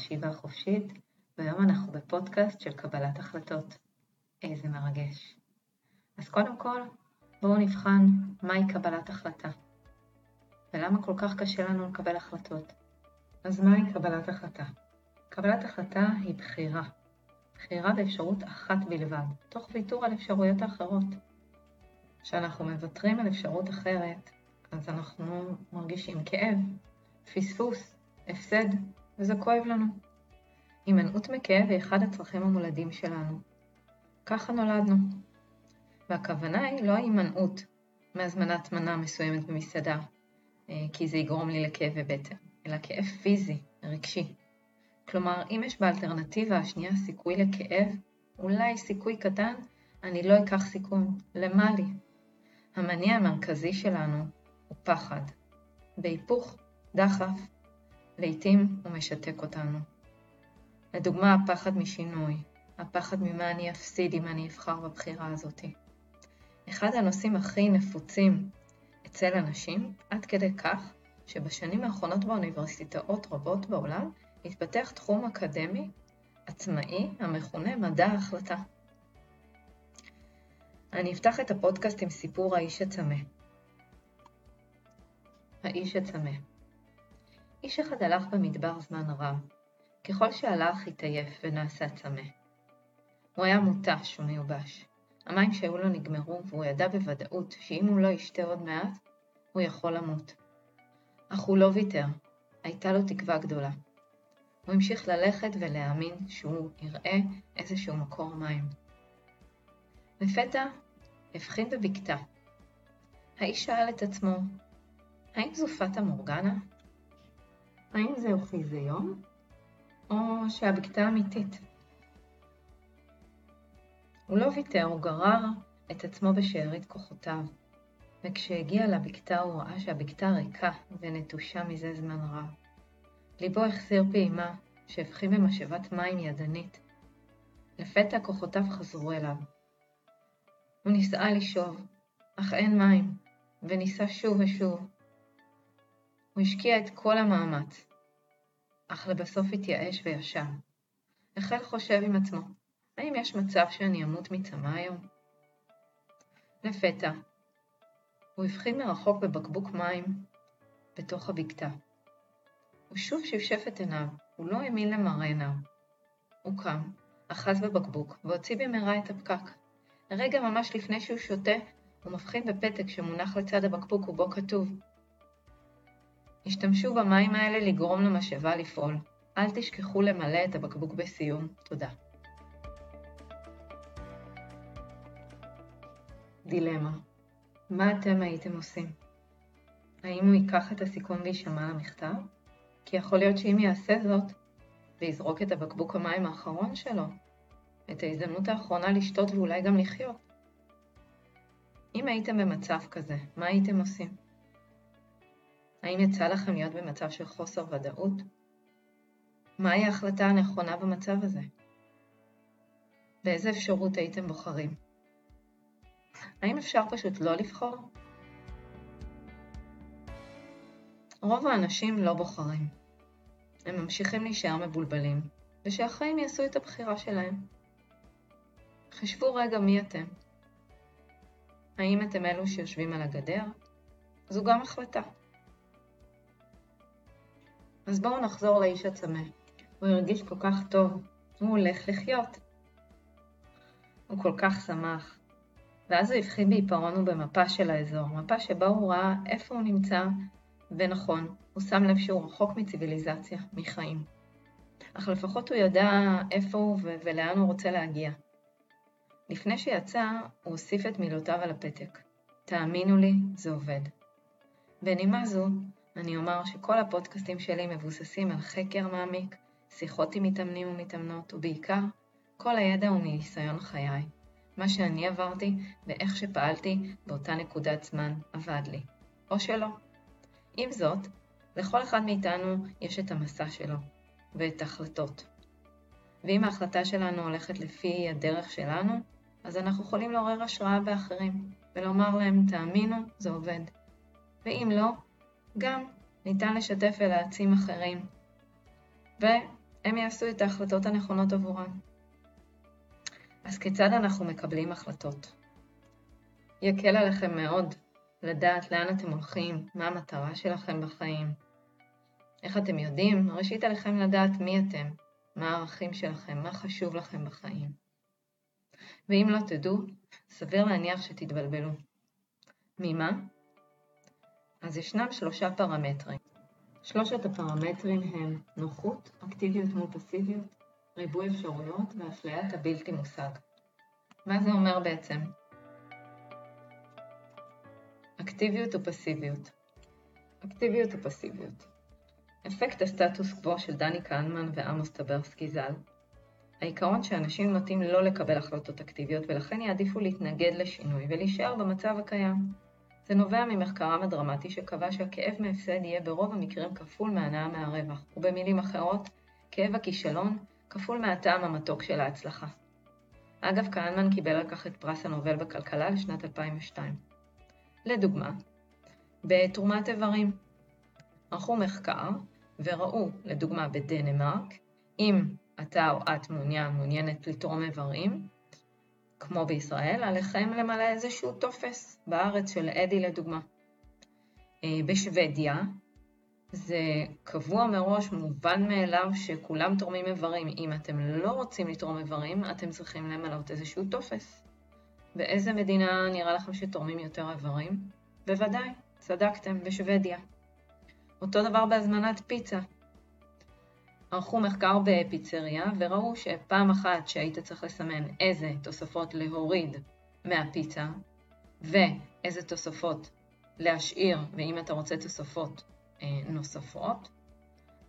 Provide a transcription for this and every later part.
חשיבה חופשית, והיום אנחנו בפודקאסט של קבלת החלטות. איזה מרגש. אז קודם כל, בואו נבחן מהי קבלת החלטה. ולמה כל כך קשה לנו לקבל החלטות. אז מהי קבלת החלטה? קבלת החלטה היא בחירה. בחירה באפשרות אחת בלבד, תוך ויתור על אפשרויות האחרות. כשאנחנו מוותרים על אפשרות אחרת, אז אנחנו מרגישים כאב, פספוס, הפסד, וזה כואב לנו. הימנעות מכאב היא אחד הצרכים המולדים שלנו. ככה נולדנו. והכוונה היא לא ההימנעות מהזמנת מנה מסוימת במסעדה, אה, כי זה יגרום לי לכאב בבטן, אלא כאב פיזי, רגשי. כלומר, אם יש באלטרנטיבה השנייה סיכוי לכאב, אולי סיכוי קטן, אני לא אקח סיכון. למה לי? המניע המרכזי שלנו הוא פחד. בהיפוך, דחף, לעתים הוא משתק אותנו. לדוגמה, הפחד משינוי, הפחד ממה אני אפסיד אם אני אבחר בבחירה הזאת. אחד הנושאים הכי נפוצים אצל אנשים, עד כדי כך שבשנים האחרונות באוניברסיטאות רבות בעולם התפתח תחום אקדמי עצמאי המכונה מדע ההחלטה. אני אפתח את הפודקאסט עם סיפור האיש הצמא. האיש הצמא איש אחד הלך במדבר זמן רב. ככל שהלך התעייף ונעשה צמא. הוא היה מותש ומיובש. המים שהיו לו נגמרו, והוא ידע בוודאות שאם הוא לא ישתה עוד מעט, הוא יכול למות. אך הוא לא ויתר, הייתה לו תקווה גדולה. הוא המשיך ללכת ולהאמין שהוא יראה איזשהו מקור מים. לפתע הבחין בבקתה. האיש שאל את עצמו, האם זו פטה מורגנה? האם זהו חיזיון, או שהבקתה אמיתית? הוא לא ויתר, הוא גרר את עצמו בשארית כוחותיו, וכשהגיע לבקתה הוא ראה שהבקתה ריקה ונטושה מזה זמן רב. ליבו החסיר פעימה שהבחין במשאבת מים ידנית. לפתע כוחותיו חזרו אליו. הוא ניסה לשאוב, אך אין מים, וניסה שוב ושוב. הוא השקיע את כל המאמץ, אך לבסוף התייאש וישב. החל חושב עם עצמו, האם יש מצב שאני אמות מצמא היום? לפתע, הוא הבחין מרחוק בבקבוק מים בתוך הבקתה. הוא שוב שפשף את עיניו, הוא לא האמין למראה עיניו. הוא קם, אחז בבקבוק והוציא במהרה את הפקק. רגע ממש לפני שהוא שותה, הוא מבחין בפתק שמונח לצד הבקבוק ובו כתוב השתמשו במים האלה לגרום למשאבה לפעול. אל תשכחו למלא את הבקבוק בסיום. תודה. דילמה מה אתם הייתם עושים? האם הוא ייקח את הסיכון ויישמע למכתב? כי יכול להיות שאם יעשה זאת, ויזרוק את הבקבוק המים האחרון שלו, את ההזדמנות האחרונה לשתות ואולי גם לחיות. אם הייתם במצב כזה, מה הייתם עושים? האם יצא לכם להיות במצב של חוסר ודאות? מהי ההחלטה הנכונה במצב הזה? באיזה אפשרות הייתם בוחרים? האם אפשר פשוט לא לבחור? רוב האנשים לא בוחרים. הם ממשיכים להישאר מבולבלים, ושהחיים יעשו את הבחירה שלהם. חשבו רגע מי אתם. האם אתם אלו שיושבים על הגדר? זו גם החלטה. אז בואו נחזור לאיש הצמא. הוא הרגיש כל כך טוב, הוא הולך לחיות. הוא כל כך שמח. ואז הוא הבחין בעיפרון ובמפה של האזור, מפה שבה הוא ראה איפה הוא נמצא, ונכון, הוא שם לב שהוא רחוק מציוויליזציה, מחיים. אך לפחות הוא ידע איפה הוא ולאן הוא רוצה להגיע. לפני שיצא, הוא הוסיף את מילותיו על הפתק. תאמינו לי, זה עובד. בנימה זו, אני אומר שכל הפודקאסטים שלי מבוססים על חקר מעמיק, שיחות עם מתאמנים ומתאמנות, ובעיקר, כל הידע הוא מניסיון חיי. מה שאני עברתי ואיך שפעלתי באותה נקודת זמן עבד לי. או שלא. עם זאת, לכל אחד מאיתנו יש את המסע שלו, ואת ההחלטות. ואם ההחלטה שלנו הולכת לפי הדרך שלנו, אז אנחנו יכולים לעורר השראה באחרים, ולומר להם, תאמינו, זה עובד. ואם לא, גם ניתן לשתף ולהעצים אחרים. הם יעשו את ההחלטות הנכונות עבורם. אז כיצד אנחנו מקבלים החלטות? יקל עליכם מאוד לדעת לאן אתם הולכים, מה המטרה שלכם בחיים. איך אתם יודעים? ראשית עליכם לדעת מי אתם, מה הערכים שלכם, מה חשוב לכם בחיים. ואם לא תדעו, סביר להניח שתתבלבלו. ממה? אז ישנם שלושה פרמטרים. שלושת הפרמטרים הם נוחות, אקטיביות מול פסיביות, ריבוי אפשרויות ואפליית הבלתי מושג. מה זה אומר בעצם? אקטיביות או פסיביות? אקטיביות או פסיביות. אפקט הסטטוס קוו של דני כהנמן ועמוס טברסקי ז"ל העיקרון שאנשים נוטים לא לקבל החלטות אקטיביות ולכן יעדיפו להתנגד לשינוי ולהישאר במצב הקיים. זה נובע ממחקרם הדרמטי שקבע שהכאב מהפסד יהיה ברוב המקרים כפול מהנאה מהרווח, ובמילים אחרות, כאב הכישלון כפול מהטעם המתוק של ההצלחה. אגב, כהנמן קיבל על כך את פרס הנובל בכלכלה לשנת 2002. לדוגמה, בתרומת איברים. ערכו מחקר וראו, לדוגמה בדנמרק, אם אתה או את מעוניין, מעוניינת לתרום איברים, כמו בישראל, עליכם למלא איזשהו טופס בארץ של אדי לדוגמה. אה, בשוודיה זה קבוע מראש, מובן מאליו שכולם תורמים איברים. אם אתם לא רוצים לתרום איברים, אתם צריכים למלא איזשהו טופס. באיזה מדינה נראה לכם שתורמים יותר איברים? בוודאי, צדקתם, בשוודיה. אותו דבר בהזמנת פיצה. ערכו מחקר בפיצריה וראו שפעם אחת שהיית צריך לסמן איזה תוספות להוריד מהפיצה ואיזה תוספות להשאיר, ואם אתה רוצה תוספות אה, נוספות,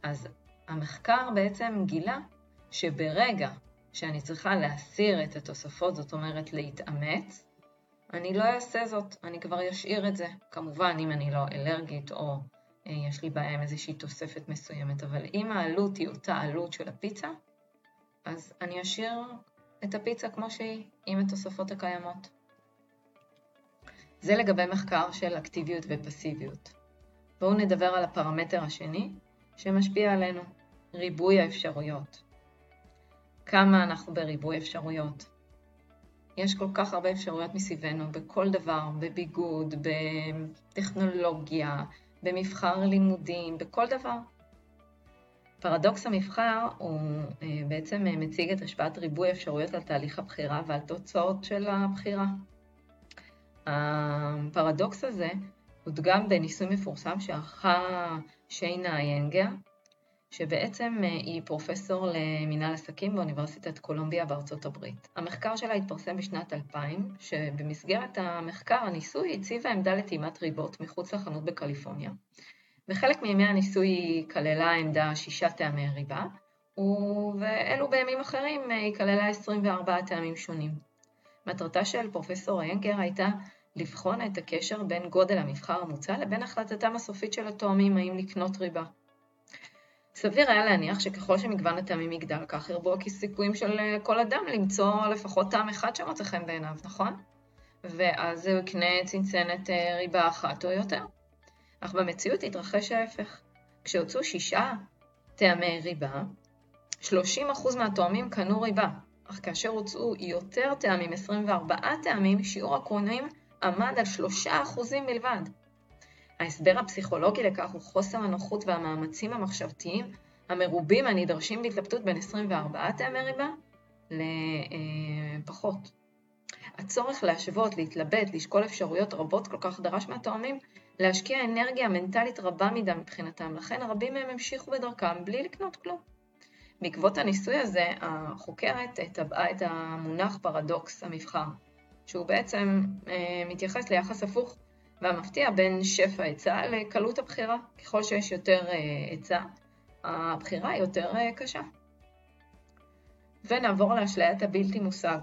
אז המחקר בעצם גילה שברגע שאני צריכה להסיר את התוספות, זאת אומרת להתאמץ, אני לא אעשה זאת, אני כבר אשאיר את זה. כמובן, אם אני לא אלרגית או יש לי בהם איזושהי תוספת מסוימת, אבל אם העלות היא אותה עלות של הפיצה, אז אני אשאיר את הפיצה כמו שהיא, עם התוספות הקיימות. זה לגבי מחקר של אקטיביות ופסיביות. בואו נדבר על הפרמטר השני שמשפיע עלינו, ריבוי האפשרויות. כמה אנחנו בריבוי אפשרויות. יש כל כך הרבה אפשרויות מסביבנו, בכל דבר, בביגוד, בטכנולוגיה, במבחר לימודים, בכל דבר. פרדוקס המבחר הוא אה, בעצם אה, מציג את השפעת ריבוי אפשרויות על תהליך הבחירה ועל תוצאות של הבחירה. הפרדוקס הזה הודגם בניסוי מפורסם שערכה שיינה ינגר שבעצם אה, היא פרופסור למינהל עסקים באוניברסיטת קולומביה בארצות הברית. המחקר שלה התפרסם בשנת 2000, שבמסגרת המחקר הניסוי הציבה עמדה לטעימת ריבות מחוץ לחנות בקליפורניה. בחלק מימי הניסוי היא כללה עמדה שישה טעמי ריבה, ואלו בימים אחרים אה, היא כללה 24 טעמים שונים. מטרתה של פרופסור איינגר הייתה לבחון את הקשר בין גודל המבחר המוצע לבין החלטתם הסופית של התואמים האם לקנות ריבה. סביר היה להניח שככל שמגוון הטעמים יגדל, כך ירבו הסיכויים של אה, כל אדם למצוא לפחות טעם אחד שמוצא חן בעיניו, נכון? ואז הוא יקנה צנצנת אה, ריבה אחת או יותר. אך במציאות התרחש ההפך. כשהוצאו שישה טעמי ריבה, 30% מהתואמים קנו ריבה, אך כאשר הוצאו יותר טעמים, 24 טעמים, שיעור הקונים עמד על 3% בלבד. ההסבר הפסיכולוגי לכך הוא חוסר הנוחות והמאמצים המחשבתיים המרובים הנדרשים בהתלבטות בין 24 טעמי ריבה לפחות. הצורך להשוות, להתלבט, לשקול אפשרויות רבות כל כך דרש מהתואמים להשקיע אנרגיה מנטלית רבה מדי מבחינתם, לכן רבים מהם המשיכו בדרכם בלי לקנות כלום. בעקבות הניסוי הזה, החוקרת טבעה את המונח פרדוקס המבחר, שהוא בעצם אה, מתייחס ליחס הפוך והמפתיע בין שפע היצע לקלות הבחירה. ככל שיש יותר אה, היצע, הבחירה היא יותר אה, קשה. ונעבור לאשליית הבלתי מושג.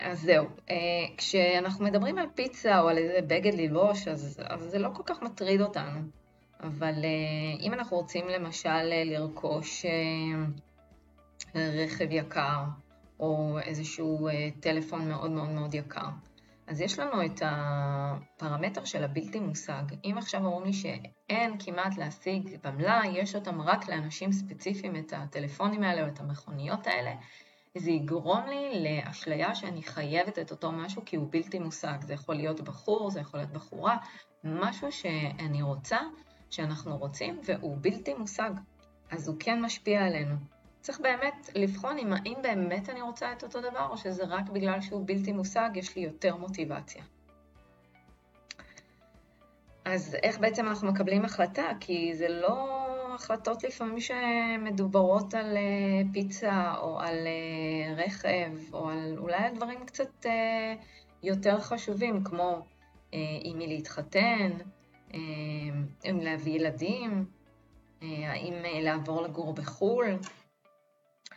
אז זהו, אה, כשאנחנו מדברים על פיצה או על איזה בגד ללבוש, אז, אז זה לא כל כך מטריד אותנו. אבל אם אנחנו רוצים למשל לרכוש רכב יקר, או איזשהו טלפון מאוד מאוד מאוד יקר, אז יש לנו את הפרמטר של הבלתי מושג. אם עכשיו אומרים לי שאין כמעט להשיג במלאי, יש אותם רק לאנשים ספציפיים, את הטלפונים האלה או את המכוניות האלה, זה יגרום לי לאשליה שאני חייבת את אותו משהו כי הוא בלתי מושג. זה יכול להיות בחור, זה יכול להיות בחורה, משהו שאני רוצה, שאנחנו רוצים, והוא בלתי מושג. אז הוא כן משפיע עלינו. צריך באמת לבחון אם האם באמת אני רוצה את אותו דבר, או שזה רק בגלל שהוא בלתי מושג, יש לי יותר מוטיבציה. אז איך בעצם אנחנו מקבלים החלטה? כי זה לא החלטות לפעמים שמדוברות על אה, פיצה, או על אה, רכב, או על אולי על דברים קצת אה, יותר חשובים, כמו עם מי להתחתן, אם להביא ילדים, האם לעבור לגור בחו"ל.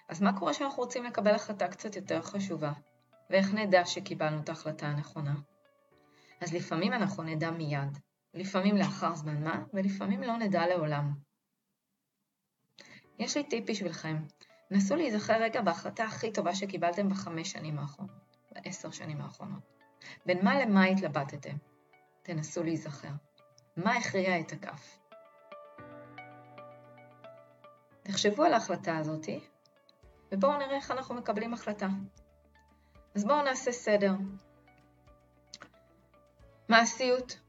אז מה קורה כשאנחנו רוצים לקבל החלטה קצת יותר חשובה? ואיך נדע שקיבלנו את ההחלטה הנכונה? אז לפעמים אנחנו נדע מיד, לפעמים לאחר זמן מה, ולפעמים לא נדע לעולם. יש לי טיפ בשבילכם, נסו להיזכר רגע בהחלטה הכי טובה שקיבלתם בחמש שנים האחרונות, בעשר שנים האחרונות. בין מה למה התלבטתם? תנסו להיזכר. מה הכריע את הכף? תחשבו על ההחלטה הזאתי, ובואו נראה איך אנחנו מקבלים החלטה. אז בואו נעשה סדר. מעשיות.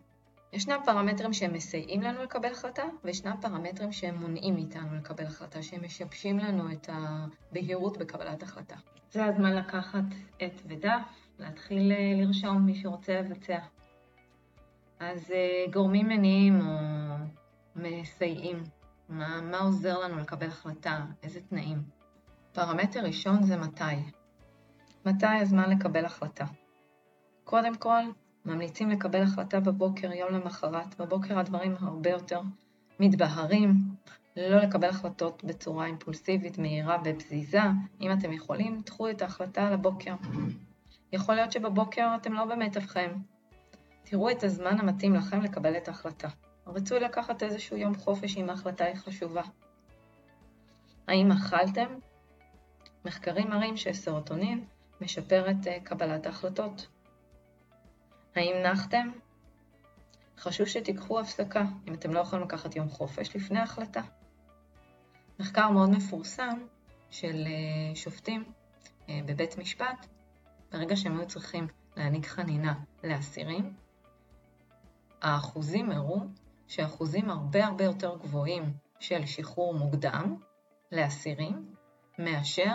ישנם פרמטרים שהם מסייעים לנו לקבל החלטה, וישנם פרמטרים שהם מונעים מאיתנו לקבל החלטה, שהם משבשים לנו את הבהירות בקבלת החלטה. זה הזמן לקחת עט ודף, להתחיל אה, לרשום מי שרוצה לבצע. אז אה, גורמים מניעים או מסייעים, מה, מה עוזר לנו לקבל החלטה, איזה תנאים. פרמטר ראשון זה מתי. מתי הזמן לקבל החלטה? קודם כל, ממליצים לקבל החלטה בבוקר, יום למחרת. בבוקר הדברים הרבה יותר מתבהרים, לא לקבל החלטות בצורה אימפולסיבית, מהירה ובזיזה. אם אתם יכולים, תחו את ההחלטה לבוקר. יכול להיות שבבוקר אתם לא במיטבכם. תראו את הזמן המתאים לכם לקבל את ההחלטה. רצוי לקחת איזשהו יום חופש אם ההחלטה היא חשובה. האם אכלתם? מחקרים מראים שסרוטונין משפר את אה, קבלת ההחלטות. האם נחתם? חשוב שתיקחו הפסקה אם אתם לא יכולים לקחת יום חופש לפני ההחלטה. מחקר מאוד מפורסם של אה, שופטים אה, בבית משפט, ברגע שהם היו צריכים להעניק חנינה לאסירים, האחוזים הראו שאחוזים הרבה הרבה יותר גבוהים של שחרור מוקדם לאסירים מאשר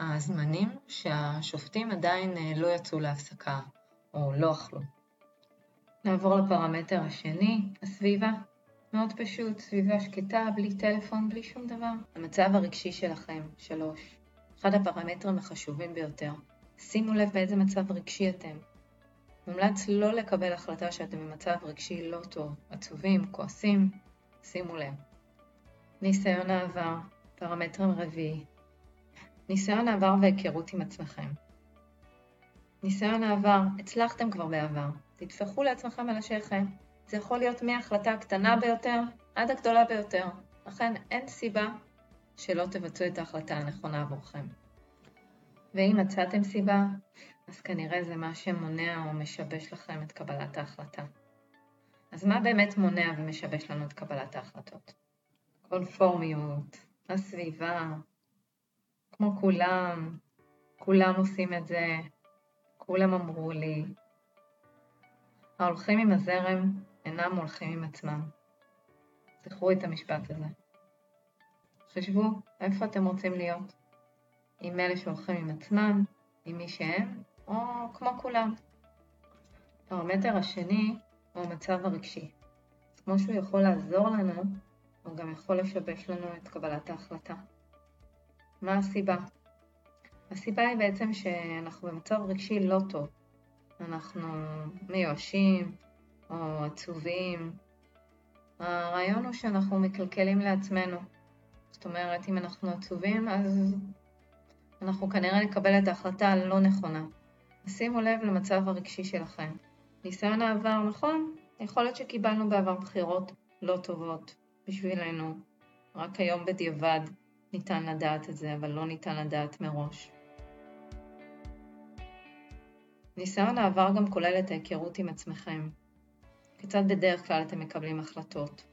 הזמנים שהשופטים עדיין אה, לא יצאו להפסקה או לא אכלו. נעבור לפרמטר השני, הסביבה. מאוד פשוט, סביבה שקטה, בלי טלפון, בלי שום דבר. המצב הרגשי שלכם, שלוש. אחד הפרמטרים החשובים ביותר. שימו לב באיזה מצב רגשי אתם. מומלץ לא לקבל החלטה שאתם במצב רגשי לא טוב, עצובים, כועסים, שימו לב. ניסיון העבר, פרמטר רביעי. ניסיון העבר והיכרות עם עצמכם. ניסיון העבר, הצלחתם כבר בעבר, תטפחו לעצמכם על השכם. זה יכול להיות מההחלטה הקטנה ביותר עד הגדולה ביותר. לכן אין סיבה שלא תבצעו את ההחלטה הנכונה עבורכם. ואם מצאתם סיבה, אז כנראה זה מה שמונע או משבש לכם את קבלת ההחלטה. אז מה באמת מונע ומשבש לנו את קבלת ההחלטות? קונפורמיות, הסביבה, כמו כולם, כולם עושים את זה, כולם אמרו לי. ההולכים עם הזרם אינם הולכים עם עצמם. זכרו את המשפט הזה. חשבו איפה אתם רוצים להיות. עם אלה שהולכים עם עצמם, עם מי שהם, או כמו כולם. הפרמטר השני הוא המצב הרגשי. כמו שהוא יכול לעזור לנו, הוא גם יכול לשבש לנו את קבלת ההחלטה. מה הסיבה? הסיבה היא בעצם שאנחנו במצב רגשי לא טוב. אנחנו מיואשים או עצובים. הרעיון הוא שאנחנו מקלקלים לעצמנו. זאת אומרת, אם אנחנו עצובים, אז אנחנו כנראה נקבל את ההחלטה הלא נכונה. שימו לב למצב הרגשי שלכם. ניסיון העבר, נכון? יכול להיות שקיבלנו בעבר בחירות לא טובות בשבילנו. רק היום בדיעבד ניתן לדעת את זה, אבל לא ניתן לדעת מראש. ניסיון העבר גם כולל את ההיכרות עם עצמכם. כיצד בדרך כלל אתם מקבלים החלטות.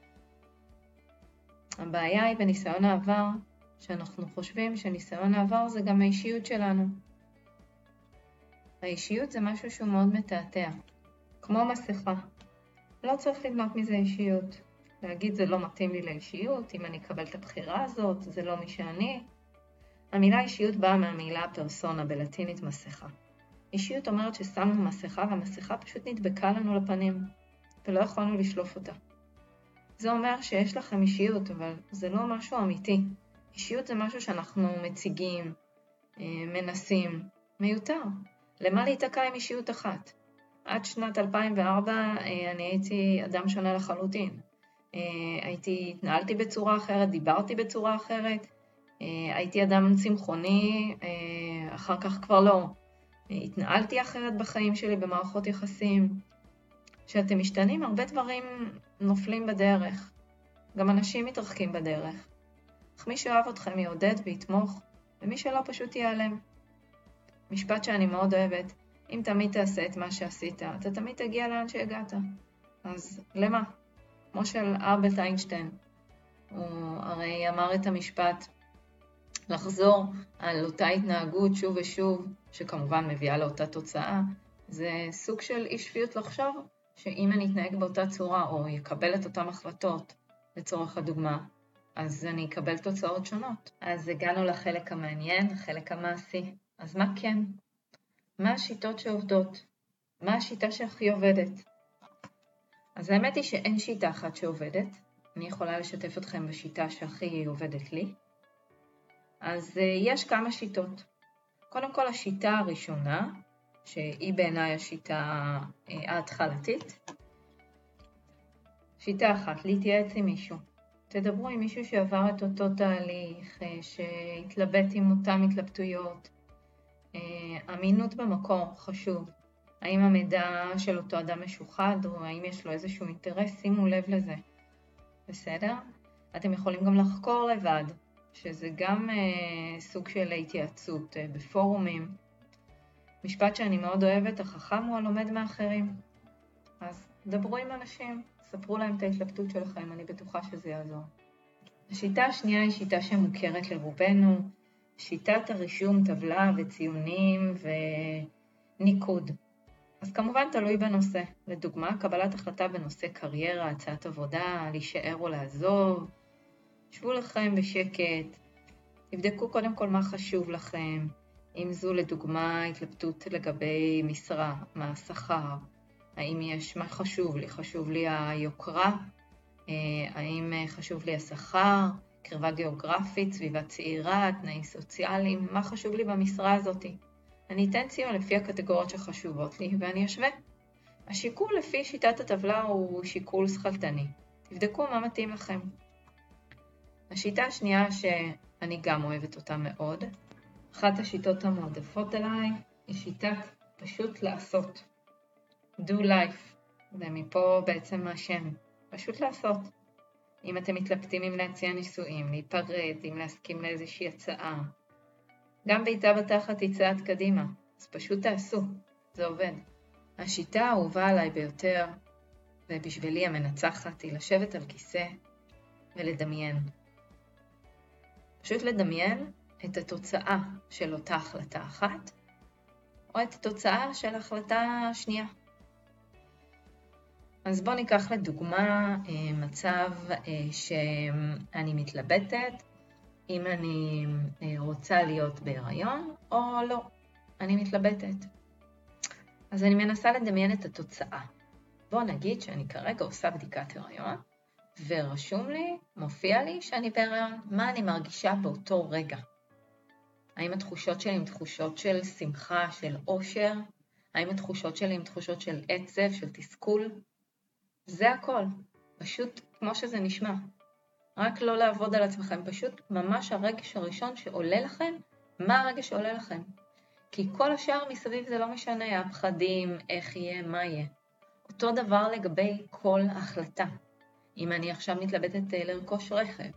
הבעיה היא בניסיון העבר, שאנחנו חושבים שניסיון העבר זה גם האישיות שלנו. האישיות זה משהו שהוא מאוד מתעתע, כמו מסכה. לא צריך לבנות מזה אישיות. להגיד זה לא מתאים לי לאישיות, אם אני אקבל את הבחירה הזאת, זה לא מי שאני. המילה אישיות באה מהמילה פרסונה, בלטינית מסכה. אישיות אומרת ששמנו מסכה והמסכה פשוט נדבקה לנו לפנים, ולא יכולנו לשלוף אותה. זה אומר שיש לכם אישיות, אבל זה לא משהו אמיתי. אישיות זה משהו שאנחנו מציגים, אה, מנסים, מיותר. למה להיתקע עם אישיות אחת? עד שנת 2004 אה, אני הייתי אדם שונה לחלוטין. אה, הייתי, התנהלתי בצורה אחרת, דיברתי בצורה אחרת, הייתי אדם צמחוני, אחר כך כבר לא. התנהלתי אחרת בחיים שלי במערכות יחסים. כשאתם משתנים, הרבה דברים נופלים בדרך. גם אנשים מתרחקים בדרך. אך מי שאוהב אתכם יעודד ויתמוך, ומי שלא פשוט ייעלם. משפט שאני מאוד אוהבת, אם תמיד תעשה את מה שעשית, אתה תמיד תגיע לאן שהגעת. אז למה? כמו של ארבלט איינשטיין. הוא הרי אמר את המשפט, לחזור על אותה התנהגות שוב ושוב, שכמובן מביאה לאותה תוצאה, זה סוג של אי שפיות לחשוב שאם אני אתנהג באותה צורה או אקבל את אותן החלטות, לצורך הדוגמה, אז אני אקבל תוצאות שונות. אז הגענו לחלק המעניין, החלק המעשי. אז מה כן? מה השיטות שעובדות? מה השיטה שהכי עובדת? אז האמת היא שאין שיטה אחת שעובדת. אני יכולה לשתף אתכם בשיטה שהכי עובדת לי. אז אה, יש כמה שיטות. קודם כל השיטה הראשונה, שהיא בעיניי השיטה אה, ההתחלתית. שיטה אחת, להתייעץ עם מישהו. תדברו עם מישהו שעבר את אותו תהליך, אה, שהתלבט עם אותן התלבטויות. אמינות במקור, חשוב. האם המידע של אותו אדם משוחד, או האם יש לו איזשהו אינטרס, שימו לב לזה. בסדר? אתם יכולים גם לחקור לבד, שזה גם אה, סוג של התייעצות אה, בפורומים. משפט שאני מאוד אוהבת, החכם הוא הלומד מאחרים. אז דברו עם אנשים, ספרו להם את ההתלבטות שלכם, אני בטוחה שזה יעזור. השיטה השנייה היא שיטה שמוכרת לרובנו, שיטת הרישום טבלה וציונים וניקוד. אז כמובן תלוי בנושא. לדוגמה, קבלת החלטה בנושא קריירה, הצעת עבודה, להישאר או לעזוב, שבו לכם בשקט, תבדקו קודם כל מה חשוב לכם, אם זו לדוגמה התלבטות לגבי משרה, מה השכר, האם יש, מה חשוב לי, חשוב לי היוקרה, אה, האם חשוב לי השכר, קרבה גיאוגרפית, סביבה צעירה, תנאים סוציאליים, מה חשוב לי במשרה הזאת. אני אתן ציון לפי הקטגוריות שחשובות לי ואני אשווה. השיקול לפי שיטת הטבלה הוא שיקול שכלתני. תבדקו מה מתאים לכם. השיטה השנייה שאני גם אוהבת אותה מאוד, אחת השיטות המועדפות עליי היא שיטת פשוט לעשות. do life, ומפה בעצם השם, פשוט לעשות. אם אתם מתלבטים אם להציע נישואים, להיפרד, אם להסכים לאיזושהי הצעה. גם בעיטה בתחת היא צעד קדימה, אז פשוט תעשו, זה עובד. השיטה האהובה עליי ביותר, ובשבילי המנצחת, היא לשבת על כיסא ולדמיין. פשוט לדמיין את התוצאה של אותה החלטה אחת, או את התוצאה של החלטה שנייה. אז בואו ניקח לדוגמה אה, מצב אה, שאני מתלבטת אם אני אה, רוצה להיות בהיריון או לא. אני מתלבטת. אז אני מנסה לדמיין את התוצאה. בואו נגיד שאני כרגע עושה בדיקת הריון, ורשום לי, מופיע לי שאני בהיריון, מה אני מרגישה באותו רגע. האם התחושות שלי הן תחושות של שמחה, של אושר? האם התחושות שלי הן תחושות של עצב, של תסכול? זה הכל, פשוט כמו שזה נשמע. רק לא לעבוד על עצמכם, פשוט ממש הרגש הראשון שעולה לכם, מה הרגש שעולה לכם. כי כל השאר מסביב זה לא משנה, הפחדים, איך יהיה, מה יהיה. אותו דבר לגבי כל החלטה. אם אני עכשיו מתלבטת אה, לרכוש רכב,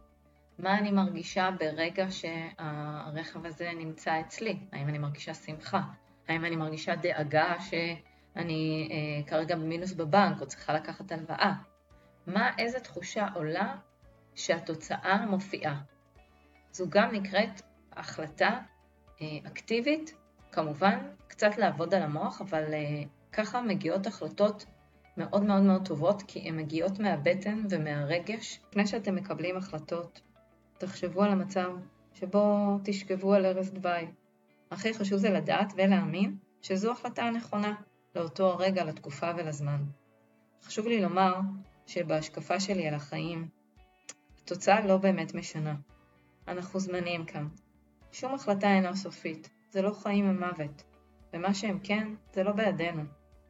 מה אני מרגישה ברגע שהרכב הזה נמצא אצלי? האם אני מרגישה שמחה? האם אני מרגישה דאגה שאני אה, כרגע במינוס בבנק או צריכה לקחת הלוואה? מה, איזה תחושה עולה שהתוצאה מופיעה? זו גם נקראת החלטה אה, אקטיבית, כמובן, קצת לעבוד על המוח, אבל אה, ככה מגיעות החלטות מאוד מאוד מאוד טובות, כי הן מגיעות מהבטן ומהרגש. לפני שאתם מקבלים החלטות, תחשבו על המצב שבו תשכבו על ערש דווי. הכי חשוב זה לדעת ולהאמין שזו החלטה הנכונה לאותו הרגע, לתקופה ולזמן. חשוב לי לומר שבהשקפה שלי על החיים, התוצאה לא באמת משנה. אנחנו זמניים כאן. שום החלטה אינה סופית, זה לא חיים ומוות. ומה שהם כן, זה לא בידינו.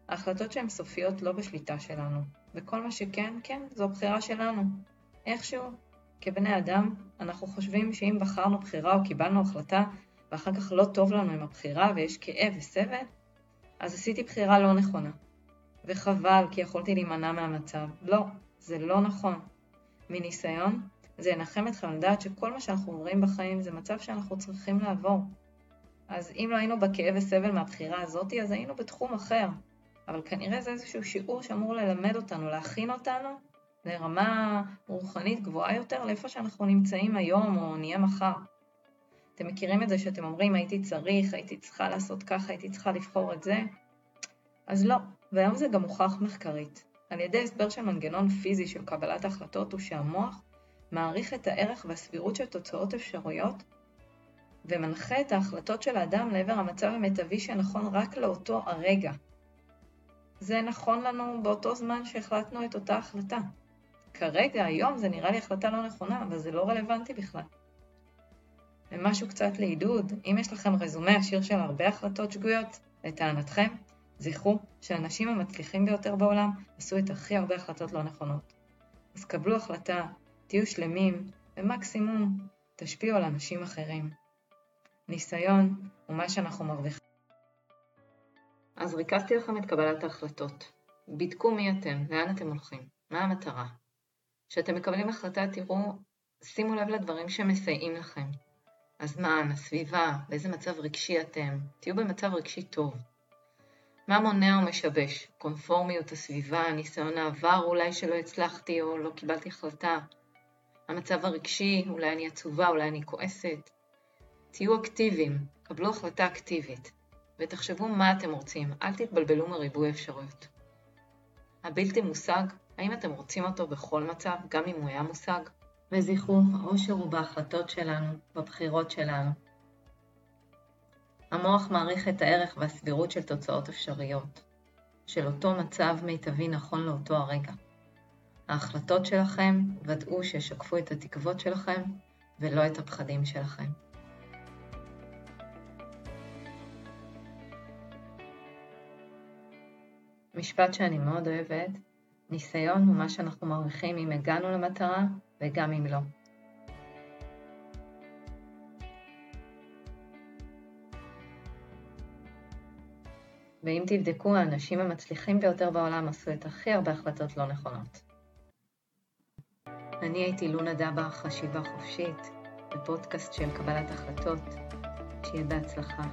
ההחלטות שהן סופיות לא בשליטה שלנו, וכל מה שכן, כן, זו הבחירה שלנו. איכשהו, כבני אדם, אנחנו חושבים שאם בחרנו בחירה או קיבלנו החלטה, ואחר כך לא טוב לנו עם הבחירה ויש כאב וסבל, אז עשיתי בחירה לא נכונה. וחבל, כי יכולתי להימנע מהמצב. לא, זה לא נכון. מניסיון, זה ינחם אתכם לדעת שכל מה שאנחנו עוברים בחיים זה מצב שאנחנו צריכים לעבור. אז אם לא היינו בכאב וסבל מהבחירה הזאתי, אז היינו בתחום אחר. אבל כנראה זה איזשהו שיעור שאמור ללמד אותנו, להכין אותנו לרמה רוחנית גבוהה יותר לאיפה שאנחנו נמצאים היום או נהיה מחר. אתם מכירים את זה שאתם אומרים הייתי צריך, הייתי צריכה לעשות ככה, הייתי צריכה לבחור את זה? אז לא, והיום זה גם מוכח מחקרית. על ידי הסבר של מנגנון פיזי של קבלת החלטות הוא שהמוח מעריך את הערך והסבירות של תוצאות אפשרויות ומנחה את ההחלטות של האדם לעבר המצב המיטבי שנכון רק לאותו הרגע. זה נכון לנו באותו זמן שהחלטנו את אותה החלטה. כרגע, היום, זה נראה לי החלטה לא נכונה, אבל זה לא רלוונטי בכלל. ומשהו קצת לעידוד, אם יש לכם רזומה עשיר של הרבה החלטות שגויות, לטענתכם, זכרו שהאנשים המצליחים ביותר בעולם עשו את הכי הרבה החלטות לא נכונות. אז קבלו החלטה, תהיו שלמים, ומקסימום תשפיעו על אנשים אחרים. ניסיון הוא מה שאנחנו מרוויחים. אז ריכזתי לכם את קבלת ההחלטות. בדקו מי אתם, לאן אתם הולכים, מה המטרה. כשאתם מקבלים החלטה, תראו, שימו לב לדברים שמסייעים לכם. הזמן, הסביבה, באיזה מצב רגשי אתם, תהיו במצב רגשי טוב. מה מונע או משבש? קונפורמיות הסביבה, ניסיון העבר אולי שלא הצלחתי או לא קיבלתי החלטה. המצב הרגשי, אולי אני עצובה, אולי אני כועסת. תהיו אקטיביים, קבלו החלטה אקטיבית, ותחשבו מה אתם רוצים, אל תתבלבלו מריבוי אפשרויות. הבלתי מושג, האם אתם רוצים אותו בכל מצב, גם אם הוא היה מושג? וזכרו, האושר הוא בהחלטות שלנו, בבחירות שלנו. המוח מעריך את הערך והסבירות של תוצאות אפשריות, של אותו מצב מיטבי נכון לאותו הרגע. ההחלטות שלכם ודאו שישקפו את התקוות שלכם ולא את הפחדים שלכם. משפט שאני מאוד אוהבת, ניסיון הוא מה שאנחנו מרוויחים אם הגענו למטרה וגם אם לא. ואם תבדקו, האנשים המצליחים ביותר בעולם עשו את הכי הרבה החלטות לא נכונות. אני הייתי לונה דבה, חשיבה חופשית, בפודקאסט של קבלת החלטות. שיהיה בהצלחה.